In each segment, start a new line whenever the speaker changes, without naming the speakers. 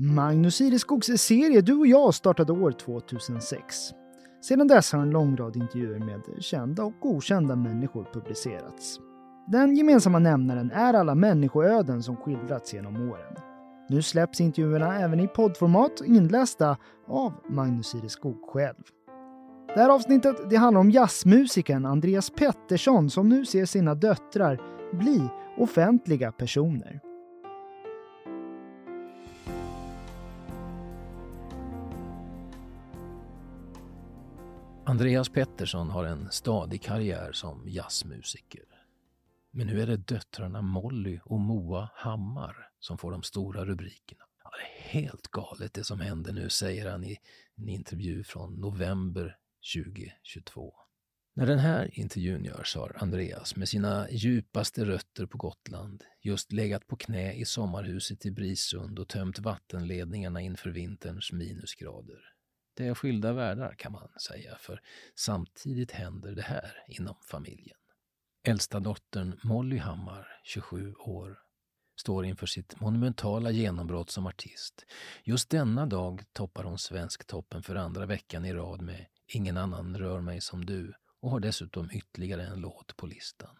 Magnus Ireskogs serie Du och jag startade år 2006. Sedan dess har en lång rad intervjuer med kända och okända människor publicerats. Den gemensamma nämnaren är alla människoöden som skildrats genom åren. Nu släpps intervjuerna även i poddformat inlästa av Magnus Ireskog själv. Det här avsnittet det handlar om jazzmusikern Andreas Pettersson som nu ser sina döttrar bli offentliga personer.
Andreas Pettersson har en stadig karriär som jazzmusiker. Men nu är det döttrarna Molly och Moa Hammar som får de stora rubrikerna. Ja, det är helt galet det som händer nu, säger han i en intervju från november 2022. När den här intervjun görs har Andreas med sina djupaste rötter på Gotland just legat på knä i sommarhuset i Brisund och tömt vattenledningarna inför vinterns minusgrader. Det är skilda världar kan man säga, för samtidigt händer det här inom familjen. Äldsta dottern Molly Hammar, 27 år, står inför sitt monumentala genombrott som artist. Just denna dag toppar hon Svensktoppen för andra veckan i rad med Ingen annan rör mig som du och har dessutom ytterligare en låt på listan.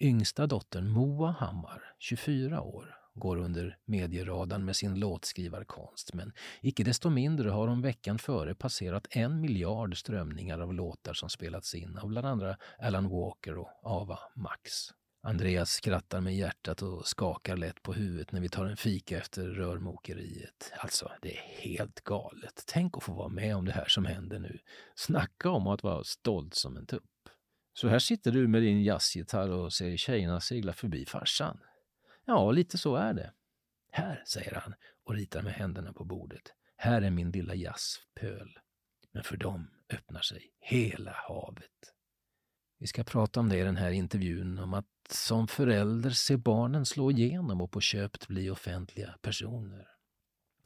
Yngsta dottern Moa Hammar, 24 år, går under medieradarn med sin låtskrivarkonst men icke desto mindre har hon veckan före passerat en miljard strömningar av låtar som spelats in av bland andra Alan Walker och Ava Max. Andreas skrattar med hjärtat och skakar lätt på huvudet när vi tar en fika efter rörmokeriet. Alltså, det är helt galet. Tänk att få vara med om det här som händer nu. Snacka om att vara stolt som en tupp. Så här sitter du med din jazzgitarr och ser tjejerna segla förbi farsan. Ja, lite så är det. Här, säger han och ritar med händerna på bordet. Här är min lilla jazzpöl. Men för dem öppnar sig hela havet. Vi ska prata om det i den här intervjun, om att som förälder se barnen slå igenom och på köpt bli offentliga personer.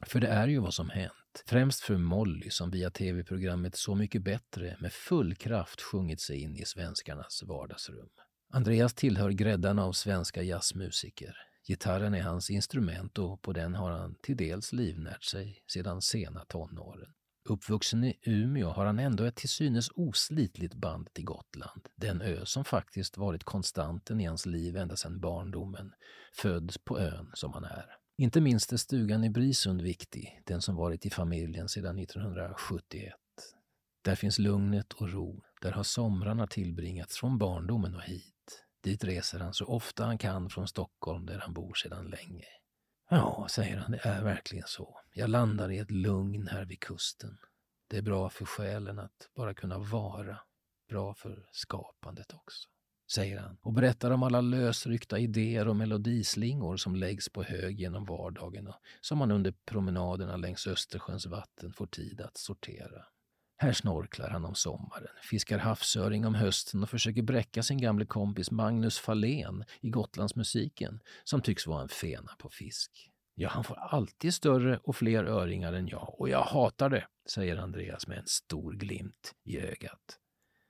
För det är ju vad som hänt. Främst för Molly som via tv-programmet Så mycket bättre med full kraft sjungit sig in i svenskarnas vardagsrum. Andreas tillhör gräddan av svenska jazzmusiker. Gitarren är hans instrument och på den har han till dels livnärt sig sedan sena tonåren. Uppvuxen i Umeå har han ändå ett till synes oslitligt band till Gotland, den ö som faktiskt varit konstanten i hans liv ända sedan barndomen, född på ön som han är. Inte minst är stugan i Brisund viktig, den som varit i familjen sedan 1971. Där finns lugnet och ro, där har somrarna tillbringats från barndomen och hit. Dit reser han så ofta han kan från Stockholm där han bor sedan länge. Ja, säger han, det är verkligen så. Jag landar i ett lugn här vid kusten. Det är bra för själen att bara kunna vara. Bra för skapandet också, säger han och berättar om alla lösryckta idéer och melodislingor som läggs på hög genom vardagen och som man under promenaderna längs Östersjöns vatten får tid att sortera. Här snorklar han om sommaren, fiskar havsöring om hösten och försöker bräcka sin gamle kompis Magnus Fahlén i Gotlandsmusiken, som tycks vara en fena på fisk. Ja, han får alltid större och fler öringar än jag och jag hatar det, säger Andreas med en stor glimt i ögat.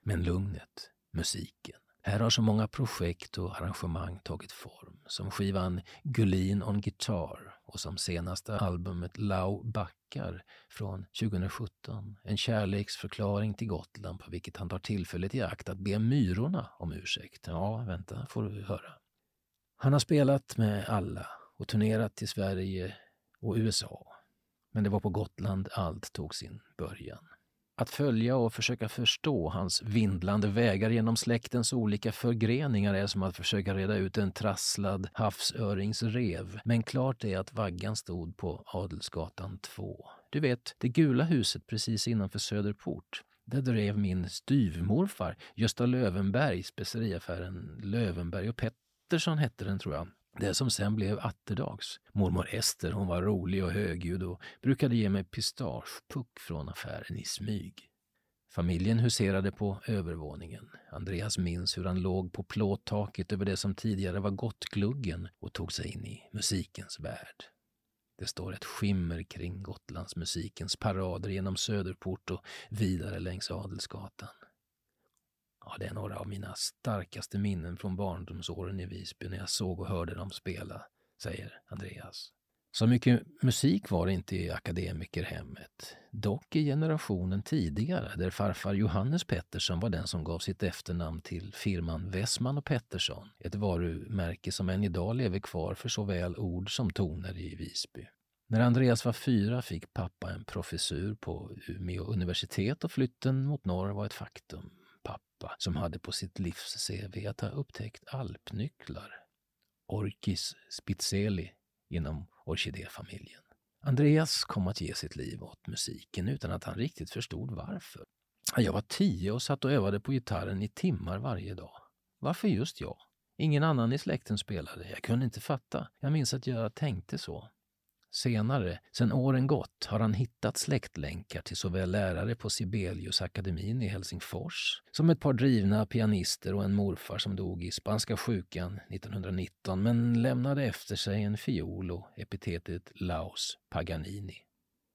Men lugnet, musiken, här har så många projekt och arrangemang tagit form, som skivan Gullin on Guitar och som senaste albumet Lau backar från 2017. En kärleksförklaring till Gotland på vilket han tar tillfället i akt att be myrorna om ursäkt. Ja, vänta får du höra. Han har spelat med alla och turnerat till Sverige och USA. Men det var på Gotland allt tog sin början. Att följa och försöka förstå hans vindlande vägar genom släktens olika förgreningar är som att försöka reda ut en trasslad havsöringsrev. Men klart är att vaggan stod på Adelsgatan 2. Du vet, det gula huset precis innanför Söderport. Där drev min styvmorfar, Gösta Lövenberg, speceriaffären Lövenberg och Pettersson hette den tror jag. Det som sen blev Atterdags. Mormor Ester, hon var rolig och högljudd och brukade ge mig pistagepuck från affären i smyg. Familjen huserade på övervåningen. Andreas minns hur han låg på plåttaket över det som tidigare var Gottgluggen och tog sig in i musikens värld. Det står ett skimmer kring Gotlandsmusikens parader genom Söderport och vidare längs Adelsgatan. Ja, det är några av mina starkaste minnen från barndomsåren i Visby när jag såg och hörde dem spela, säger Andreas. Så mycket musik var det inte i akademikerhemmet. Dock i generationen tidigare, där farfar Johannes Pettersson var den som gav sitt efternamn till firman Wessman och Pettersson, ett varumärke som än idag lever kvar för såväl ord som toner i Visby. När Andreas var fyra fick pappa en professur på Umeå universitet och flytten mot norr var ett faktum. Pappa, som hade på sitt livs CV att ha upptäckt alpnycklar. Orchis Spitzeli inom orkidéfamiljen. Andreas kom att ge sitt liv åt musiken utan att han riktigt förstod varför. Jag var tio och satt och övade på gitarren i timmar varje dag. Varför just jag? Ingen annan i släkten spelade. Jag kunde inte fatta. Jag minns att jag tänkte så. Senare, sen åren gått, har han hittat släktlänkar till såväl lärare på Sibeliusakademin i Helsingfors som ett par drivna pianister och en morfar som dog i spanska sjukan 1919 men lämnade efter sig en fiol och epitetet Laus Paganini.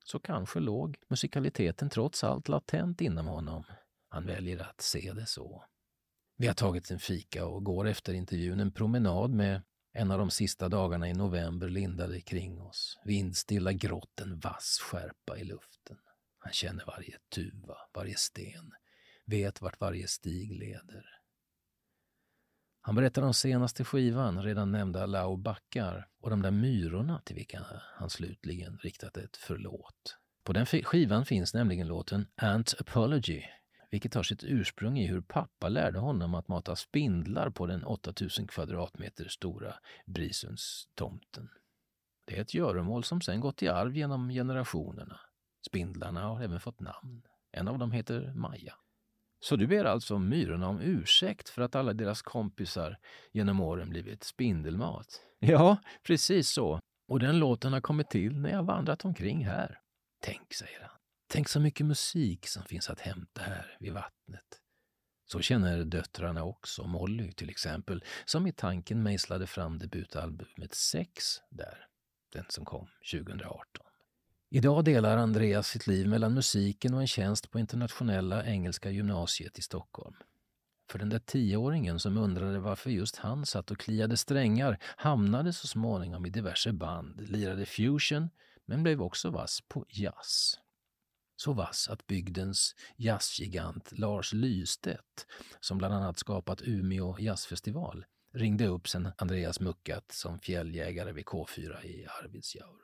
Så kanske låg musikaliteten trots allt latent inom honom. Han väljer att se det så. Vi har tagit en fika och går efter intervjun en promenad med en av de sista dagarna i november lindade kring oss. Vindstilla grått, en vass skärpa i luften. Han känner varje tuva, varje sten, vet vart varje stig leder. Han berättar om senaste skivan, redan nämnda Lao backar och de där myrorna till vilka han slutligen riktat ett förlåt. På den skivan finns nämligen låten Ant Apology vilket har sitt ursprung i hur pappa lärde honom att mata spindlar på den 8000 kvadratmeter stora Brisundstomten. Det är ett göromål som sen gått i arv genom generationerna. Spindlarna har även fått namn. En av dem heter Maja. Så du ber alltså myrorna om ursäkt för att alla deras kompisar genom åren blivit spindelmat? Ja, precis så. Och den låten har kommit till när jag vandrat omkring här. Tänk, säger han. Tänk så mycket musik som finns att hämta här vid vattnet. Så känner döttrarna också, Molly till exempel, som i tanken mejslade fram debutalbumet Sex där, den som kom 2018. Idag delar Andreas sitt liv mellan musiken och en tjänst på Internationella Engelska Gymnasiet i Stockholm. För den där tioåringen som undrade varför just han satt och kliade strängar hamnade så småningom i diverse band, lirade fusion, men blev också vass på jazz så vass att bygdens jazzgigant Lars Lystedt, som bland annat skapat Umeå jazzfestival, ringde upp sen Andreas muckat som fjälljägare vid K4 i Arvidsjaur.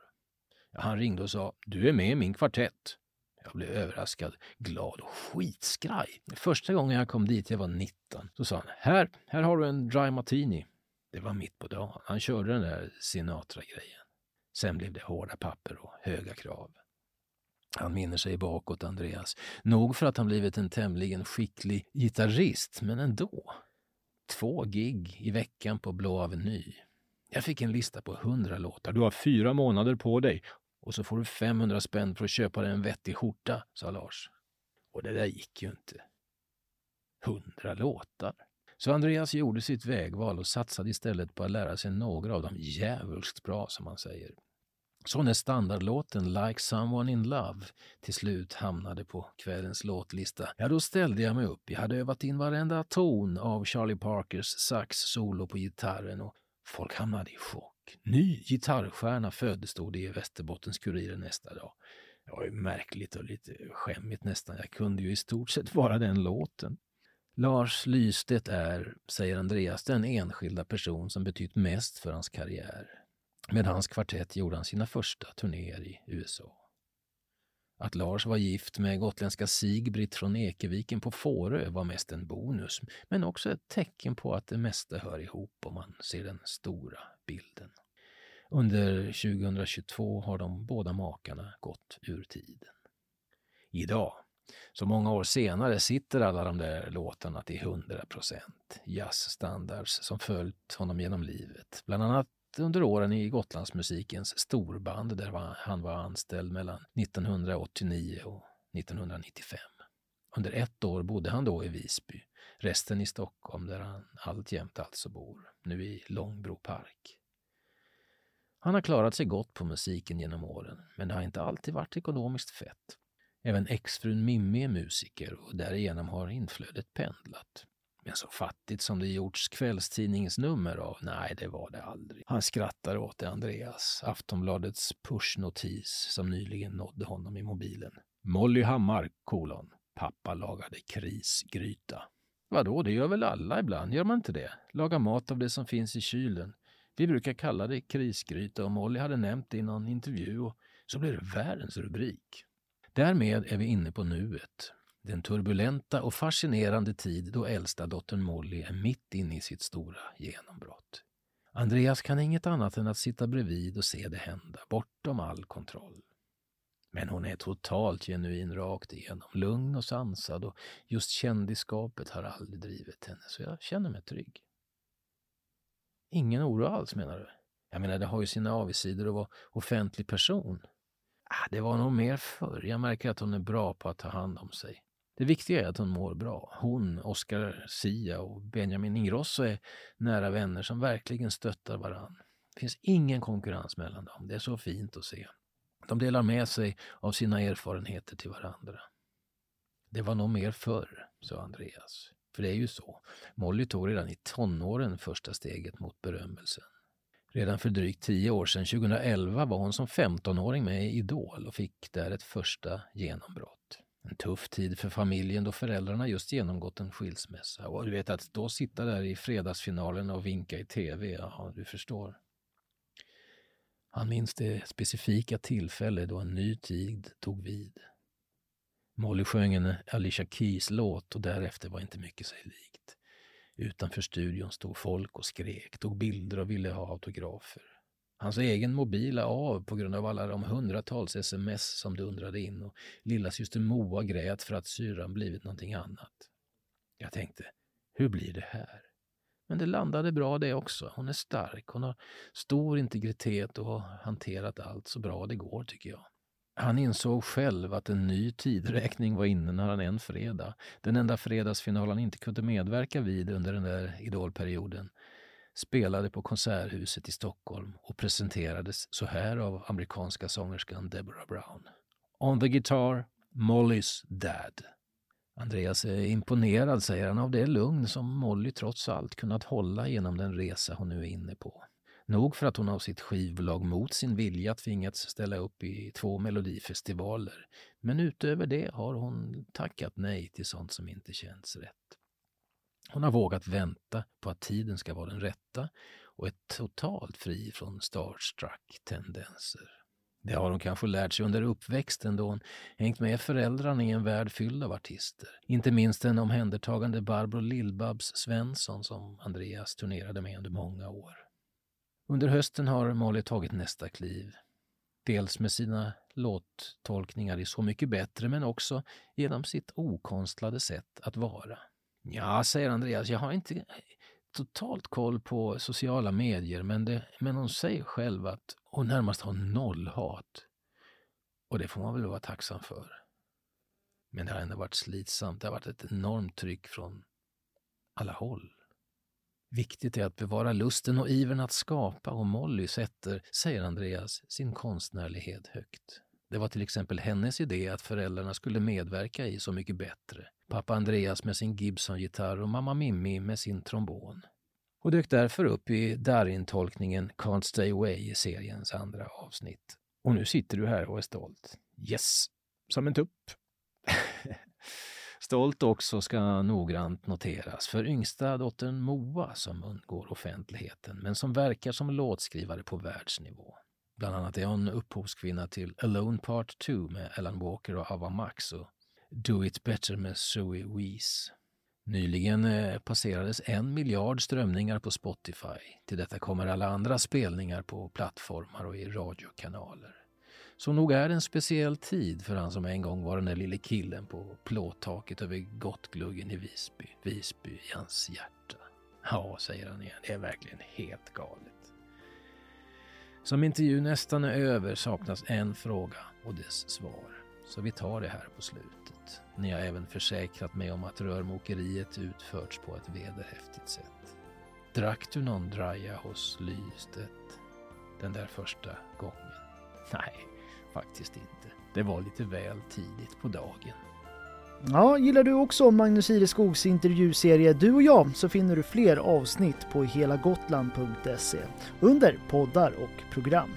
Ja, han ringde och sa ”Du är med i min kvartett”. Jag blev överraskad, glad och skitskraj. Första gången jag kom dit, jag var 19, så sa han ”Här, här har du en dry martini”. Det var mitt på dagen. Han körde den där Sinatra-grejen. Sen blev det hårda papper och höga krav. Han minner sig bakåt, Andreas. Nog för att han blivit en tämligen skicklig gitarrist, men ändå. Två gig i veckan på Blå Aveny. Jag fick en lista på hundra låtar. Du har fyra månader på dig och så får du 500 spänn för att köpa dig en vettig skjorta, sa Lars. Och det där gick ju inte. Hundra låtar. Så Andreas gjorde sitt vägval och satsade istället på att lära sig några av dem djävulskt bra, som man säger. Så när standardlåten Like someone in love till slut hamnade på kvällens låtlista, ja då ställde jag mig upp. Jag hade övat in varenda ton av Charlie Parkers sax-solo på gitarren och folk hamnade i chock. Ny gitarrstjärna föddes, stod det i Västerbottens-Kuriren nästa dag. Det var ju märkligt och lite skämmigt nästan. Jag kunde ju i stort sett vara den låten. Lars Lystedt är, säger Andreas, den enskilda person som betytt mest för hans karriär. Med hans kvartett gjorde han sina första turnéer i USA. Att Lars var gift med gotländska Sigbritt från Ekeviken på Fårö var mest en bonus, men också ett tecken på att det mesta hör ihop om man ser den stora bilden. Under 2022 har de båda makarna gått ur tiden. Idag, så många år senare, sitter alla de där låtarna till 100 procent. Jazzstandards som följt honom genom livet. Bland annat under åren i Gotlandsmusikens storband där han var anställd mellan 1989 och 1995. Under ett år bodde han då i Visby, resten i Stockholm där han alltjämt alltså bor, nu i Långbro park. Han har klarat sig gott på musiken genom åren, men det har inte alltid varit ekonomiskt fett. Även exfrun Mimmi är musiker och därigenom har inflödet pendlat. Men så fattigt som det gjorts kvällstidningsnummer av, nej det var det aldrig. Han skrattar åt det, Andreas. Aftonbladets pushnotis som nyligen nådde honom i mobilen. Molly Hammar, kolon. Pappa lagade krisgryta. Vadå, det gör väl alla ibland, gör man inte det? Laga mat av det som finns i kylen. Vi brukar kalla det krisgryta och Molly hade nämnt det i någon intervju och så blev det världens rubrik. Därmed är vi inne på nuet. Den turbulenta och fascinerande tid då äldsta dottern Molly är mitt inne i sitt stora genombrott. Andreas kan inget annat än att sitta bredvid och se det hända, bortom all kontroll. Men hon är totalt genuin rakt igenom, lugn och sansad och just kändiskapet har aldrig drivit henne, så jag känner mig trygg. Ingen oro alls menar du? Jag menar, det har ju sina avigsidor att vara offentlig person. Ah, det var nog mer förr. Jag märker att hon är bra på att ta hand om sig. Det viktiga är att hon mår bra. Hon, Oscar Sia och Benjamin Ingrosso är nära vänner som verkligen stöttar varann. Det finns ingen konkurrens mellan dem. Det är så fint att se. De delar med sig av sina erfarenheter till varandra. Det var nog mer förr, sa Andreas. För det är ju så. Molly tog redan i tonåren första steget mot berömmelsen. Redan för drygt tio år sedan, 2011, var hon som 15-åring med i Idol och fick där ett första genombrott. En tuff tid för familjen då föräldrarna just genomgått en skilsmässa. Och du vet att då sitta där i fredagsfinalen och vinka i tv, ja, du förstår. Han minns det specifika tillfälle då en ny tid tog vid. Molly sjöng en Alicia Keys-låt och därefter var inte mycket sig likt. Utanför studion stod folk och skrek, tog bilder och ville ha autografer. Hans egen mobil är av på grund av alla de hundratals sms som dundrade in och lilla syster Moa grät för att syran blivit någonting annat. Jag tänkte, hur blir det här? Men det landade bra det också. Hon är stark, hon har stor integritet och har hanterat allt så bra det går tycker jag. Han insåg själv att en ny tidräkning var inne när han en fredag, den enda fredagsfinal han inte kunde medverka vid under den där idolperioden, spelade på Konserthuset i Stockholm och presenterades så här av amerikanska sångerskan Deborah Brown. On the guitar, Mollys dad. Andreas är imponerad, säger han, av det lugn som Molly trots allt kunnat hålla genom den resa hon nu är inne på. Nog för att hon av sitt skivbolag mot sin vilja tvingats ställa upp i två melodifestivaler. Men utöver det har hon tackat nej till sånt som inte känns rätt. Hon har vågat vänta på att tiden ska vara den rätta och är totalt fri från starstruck-tendenser. Det har hon kanske lärt sig under uppväxten då hon hängt med föräldrarna i en värld fylld av artister. Inte minst den omhändertagande Barbro Lillbabs Svensson som Andreas turnerade med under många år. Under hösten har Molly tagit nästa kliv. Dels med sina låttolkningar i Så mycket bättre men också genom sitt okonstlade sätt att vara. Ja, säger Andreas, jag har inte totalt koll på sociala medier men, det, men hon säger själv att hon närmast har noll hat. Och det får man väl vara tacksam för. Men det har ändå varit slitsamt. Det har varit ett enormt tryck från alla håll. Viktigt är att bevara lusten och ivern att skapa och Molly sätter, säger Andreas, sin konstnärlighet högt. Det var till exempel hennes idé att föräldrarna skulle medverka i Så mycket bättre. Pappa Andreas med sin Gibson-gitarr och mamma Mimmi med sin trombon. Och dök därför upp i Darin-tolkningen Can't Stay Away i seriens andra avsnitt. Och nu sitter du här och är stolt. Yes! Som en tupp. Stolt också ska noggrant noteras för yngsta dottern Moa som undgår offentligheten men som verkar som låtskrivare på världsnivå. Bland annat är hon upphovskvinna till Alone Part 2 med Alan Walker och Ava Max och Do It Better med Zoe Wees. Nyligen eh, passerades en miljard strömningar på Spotify. Till detta kommer alla andra spelningar på plattformar och i radiokanaler. Så nog är det en speciell tid för han som en gång var den där lille killen på plåttaket över Gottgluggen i Visby. Visby i hans hjärta. Ja, säger han igen, det är verkligen helt galet. Som intervjun nästan är över saknas en fråga och dess svar. Så vi tar det här på slutet när jag även försäkrat mig om att rörmokeriet utförts på ett vederhäftigt sätt. Drack du någon draja hos Lystedt den där första gången? Nej, faktiskt inte. Det var lite väl tidigt på dagen.
Ja, gillar du också Magnus Ireskogs intervjuserie Du och jag så finner du fler avsnitt på helagotland.se under poddar och program.